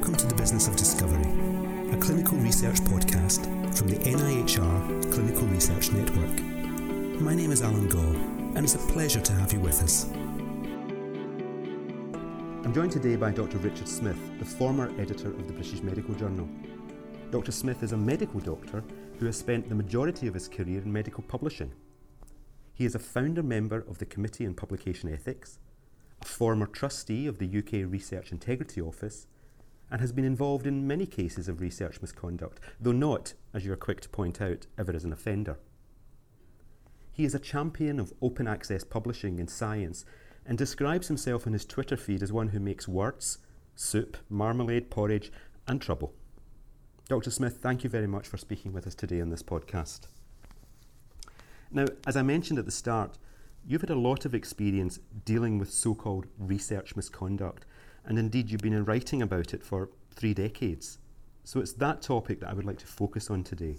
Welcome to the Business of Discovery, a clinical research podcast from the NIHR Clinical Research Network. My name is Allan Gaw, and it's a pleasure to have you with us. I'm joined today by Dr. Richard Smith, the former editor of the British Medical Journal. Dr. Smith is a medical doctor who has spent the majority of his career in medical publishing. He is a founder member of the Committee on Publication Ethics, a former trustee of the UK Research Integrity Office, and has been involved in many cases of research misconduct, though not, as you are quick to point out, ever as an offender. He is a champion of open access publishing in science and describes himself on his Twitter feed as one who makes words, soup, marmalade, porridge, and trouble. Dr. Smith, thank you very much for speaking with us today on this podcast. Now, as I mentioned at the start, you've had a lot of experience dealing with so called research misconduct, and indeed you've been writing about it for three decades. So it's that topic that I would like to focus on today.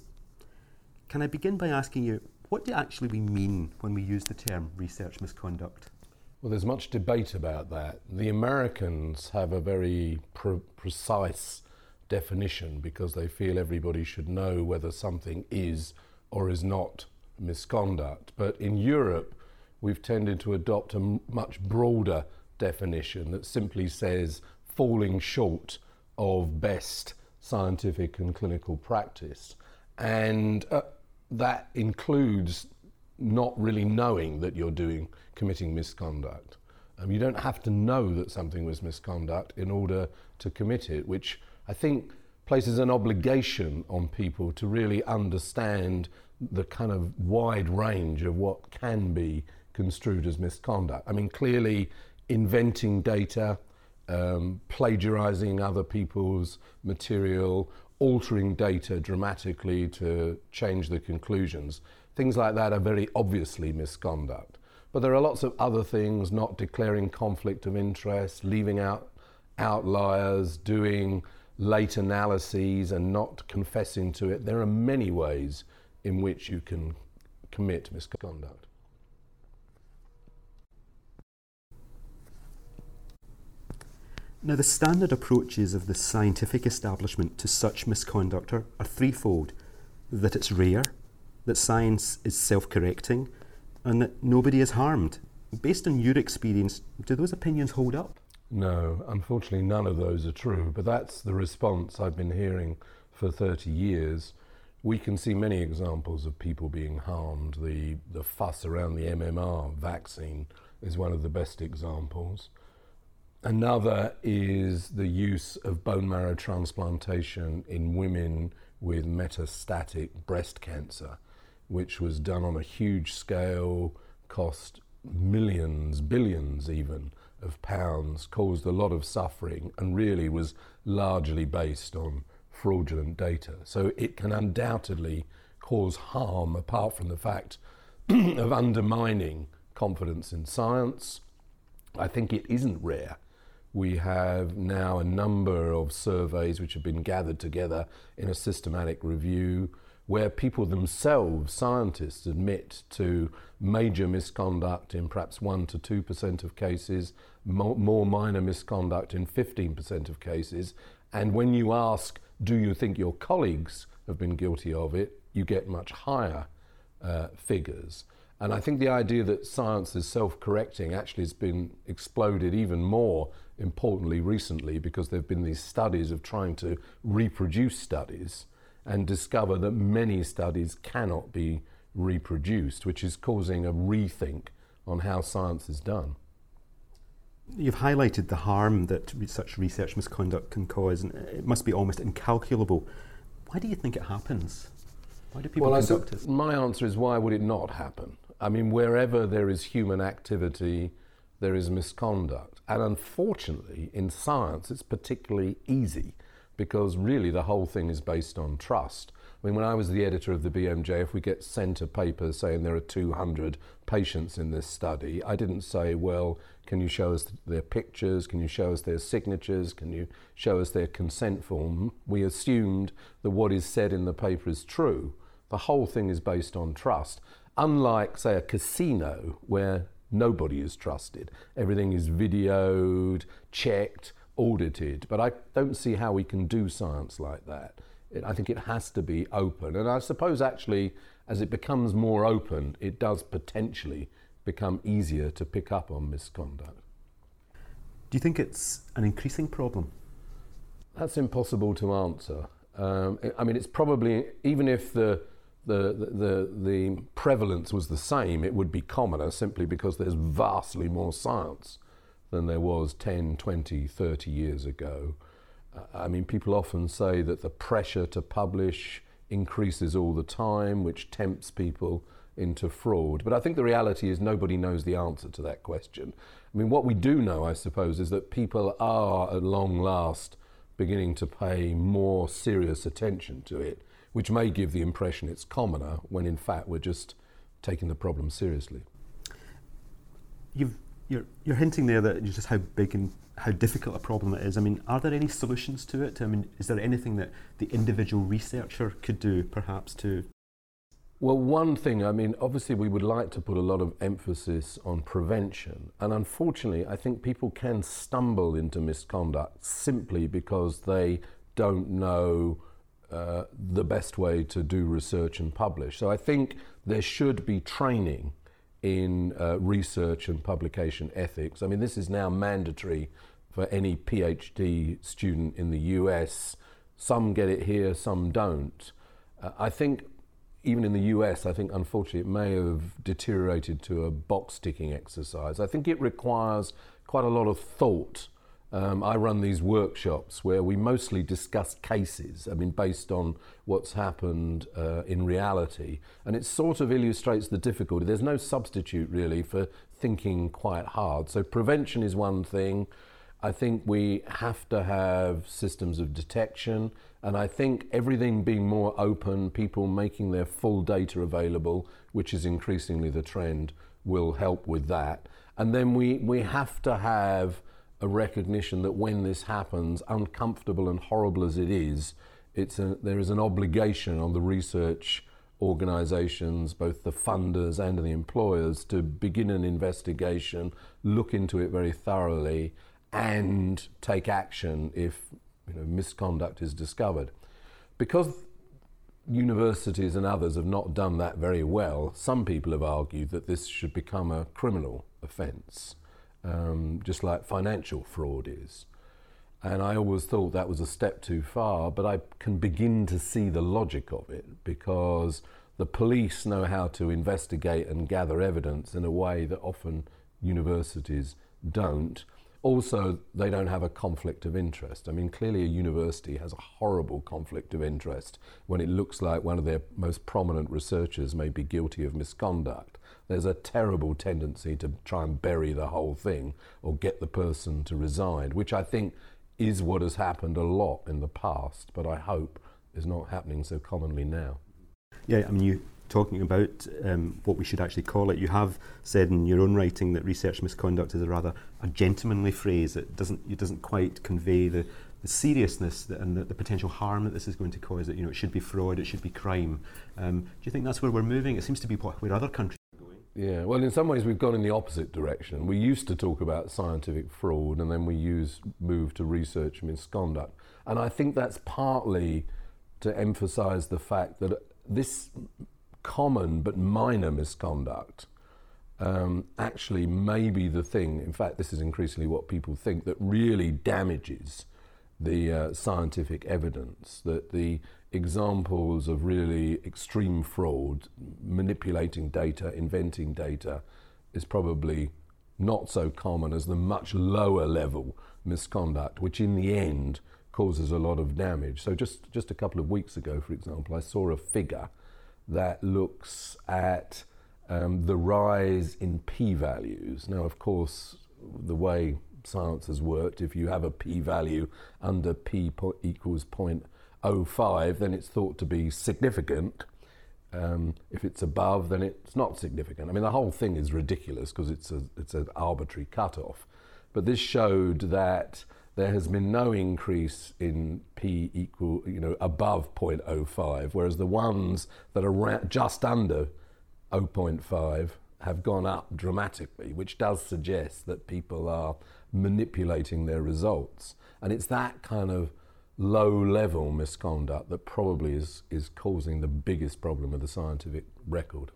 Can I begin by asking you, what do actually we mean when we use the term research misconduct? Well, there's much debate about that. The Americans have a very precise definition because they feel everybody should know whether something is or is not misconduct. But in Europe, we've tended to adopt a much broader definition that simply says falling short of best scientific and clinical practice. And uh, that includes not really knowing that you're doing committing misconduct. Um, you don't have to know that something was misconduct in order to commit it, which I think places an obligation on people to really understand the kind of wide range of what can be construed as misconduct. I mean, clearly, inventing data, um, plagiarizing other people's material, altering data dramatically to change the conclusions, things like that are very obviously misconduct. But there are lots of other things, not declaring conflict of interest, leaving out outliers, doing late analyses and not confessing to it. There are many ways in which you can commit misconduct. Now, the standard approaches of the scientific establishment to such misconduct are, are threefold that it's rare, that science is self correcting, and that nobody is harmed. Based on your experience, do those opinions hold up? No, unfortunately, none of those are true, but that's the response I've been hearing for 30 years. We can see many examples of people being harmed. The, the fuss around the MMR vaccine is one of the best examples. Another is the use of bone marrow transplantation in women with metastatic breast cancer, which was done on a huge scale, cost millions, billions even, of pounds, caused a lot of suffering, and really was largely based on fraudulent data. So it can undoubtedly cause harm apart from the fact of undermining confidence in science. I think it isn't rare we have now a number of surveys which have been gathered together in a systematic review where people themselves, scientists, admit to major misconduct in perhaps 1 to 2% of cases, more minor misconduct in 15% of cases. And when you ask, do you think your colleagues have been guilty of it, you get much higher uh, figures. And I think the idea that science is self correcting actually has been exploded even more importantly recently because there have been these studies of trying to reproduce studies and discover that many studies cannot be reproduced, which is causing a rethink on how science is done. You've highlighted the harm that such research misconduct can cause, and it must be almost incalculable. Why do you think it happens? Why do people well, conduct it? My answer is why would it not happen? I mean, wherever there is human activity, there is misconduct. And unfortunately, in science, it's particularly easy because really the whole thing is based on trust. I mean, when I was the editor of the BMJ, if we get sent a paper saying there are 200 patients in this study, I didn't say, well, can you show us their pictures? Can you show us their signatures? Can you show us their consent form? We assumed that what is said in the paper is true. The whole thing is based on trust. Unlike, say, a casino where nobody is trusted, everything is videoed, checked, audited. But I don't see how we can do science like that. It, I think it has to be open. And I suppose actually, as it becomes more open, it does potentially become easier to pick up on misconduct. Do you think it's an increasing problem? That's impossible to answer. Um, I mean, it's probably, even if the, the, the, the prevalence was the same, it would be commoner simply because there's vastly more science than there was 10, 20, 30 years ago. I mean, people often say that the pressure to publish increases all the time, which tempts people into fraud. But I think the reality is nobody knows the answer to that question. I mean, what we do know, I suppose, is that people are at long last beginning to pay more serious attention to it, which may give the impression it's commoner when in fact we're just taking the problem seriously. You've you're, you're hinting there that just how big and how difficult a problem it is. I mean, are there any solutions to it? I mean, is there anything that the individual researcher could do, perhaps, to? Well, one thing, I mean, obviously, we would like to put a lot of emphasis on prevention. And unfortunately, I think people can stumble into misconduct simply because they don't know uh, the best way to do research and publish. So I think there should be training in uh, research and publication ethics. I mean, this is now mandatory for any PhD student in the US. Some get it here, some don't. Uh, I think even in the US, I think unfortunately it may have deteriorated to a box ticking exercise. I think it requires quite a lot of thought um, I run these workshops where we mostly discuss cases, I mean, based on what's happened uh, in reality. And it sort of illustrates the difficulty. There's no substitute really for thinking quite hard. So, prevention is one thing. I think we have to have systems of detection. And I think everything being more open, people making their full data available, which is increasingly the trend, will help with that. And then we, we have to have a recognition that when this happens, uncomfortable and horrible as it is, it's a, there is an obligation on the research organisations, both the funders and the employers, to begin an investigation, look into it very thoroughly, and take action if you know, misconduct is discovered. Because universities and others have not done that very well, some people have argued that this should become a criminal offence um, just like financial fraud is. And I always thought that was a step too far, but I can begin to see the logic of it because the police know how to investigate and gather evidence in a way that often universities don't. Also, they don't have a conflict of interest. I mean, clearly, a university has a horrible conflict of interest when it looks like one of their most prominent researchers may be guilty of misconduct there's a terrible tendency to try and bury the whole thing or get the person to resign, which I think is what has happened a lot in the past, but I hope is not happening so commonly now. Yeah, I mean, you talking about um, what we should actually call it. You have said in your own writing that research misconduct is a rather a gentlemanly phrase. It doesn't it doesn't quite convey the, the seriousness and the, the, potential harm that this is going to cause. That you know it should be fraud, it should be crime. Um, do you think that's where we're moving? It seems to be what, where other countries yeah, well, in some ways, we've gone in the opposite direction. We used to talk about scientific fraud, and then we use move to research misconduct. And I think that's partly to emphasize the fact that this common but minor misconduct um, actually may be the thing. In fact, this is increasingly what people think that really damages the uh, scientific evidence. That the examples of really extreme fraud, manipulating data, inventing data, is probably not so common as the much lower level misconduct, which in the end causes a lot of damage. So, just, just a couple of weeks ago, for example, I saw a figure that looks at um, the rise in p values. Now, of course, the way science has worked, if you have a p value under p equals point 05, then it's thought to be significant. Um, if it's above, then it's not significant. I mean, the whole thing is ridiculous because it's a it's an arbitrary cutoff. But this showed that there has been no increase in p equal, you know, above 0.05, whereas the ones that are ra- just under 0.5 have gone up dramatically, which does suggest that people are manipulating their results. And it's that kind of low level misconduct that probably is, is causing the biggest problem with the scientific record.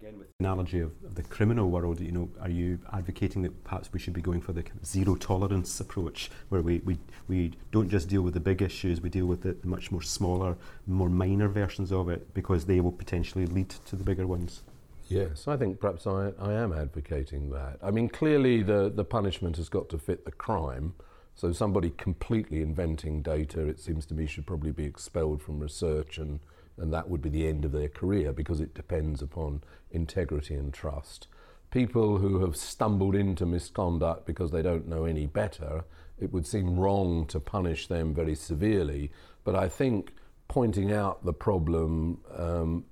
Again, with the analogy of, of, the criminal world, you know, are you advocating that perhaps we should be going for the kind of zero tolerance approach, where we, we, we don't just deal with the big issues, we deal with the much more smaller, more minor versions of it, because they will potentially lead to the bigger ones? Yes, I think perhaps I, I am advocating that. I mean, clearly the, the punishment has got to fit the crime. So somebody completely inventing data, it seems to me, should probably be expelled from research and, and that would be the end of their career because it depends upon integrity and trust. People who have stumbled into misconduct because they don't know any better, it would seem wrong to punish them very severely. But I think pointing out the problem um,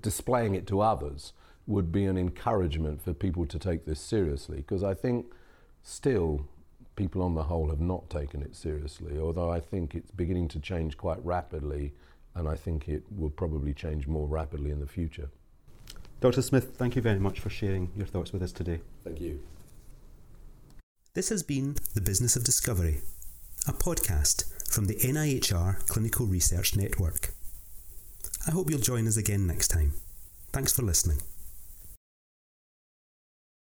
displaying it to others would be an encouragement for people to take this seriously because I think still people on the whole have not taken it seriously, although I think it's beginning to change quite rapidly and I think it will probably change more rapidly in the future. Dr. Smith, thank you very much for sharing your thoughts with us today. Thank you. This has been The Business of Discovery, a podcast from the NIHR Clinical Research Network. I hope you'll join us again next time. Thanks for listening.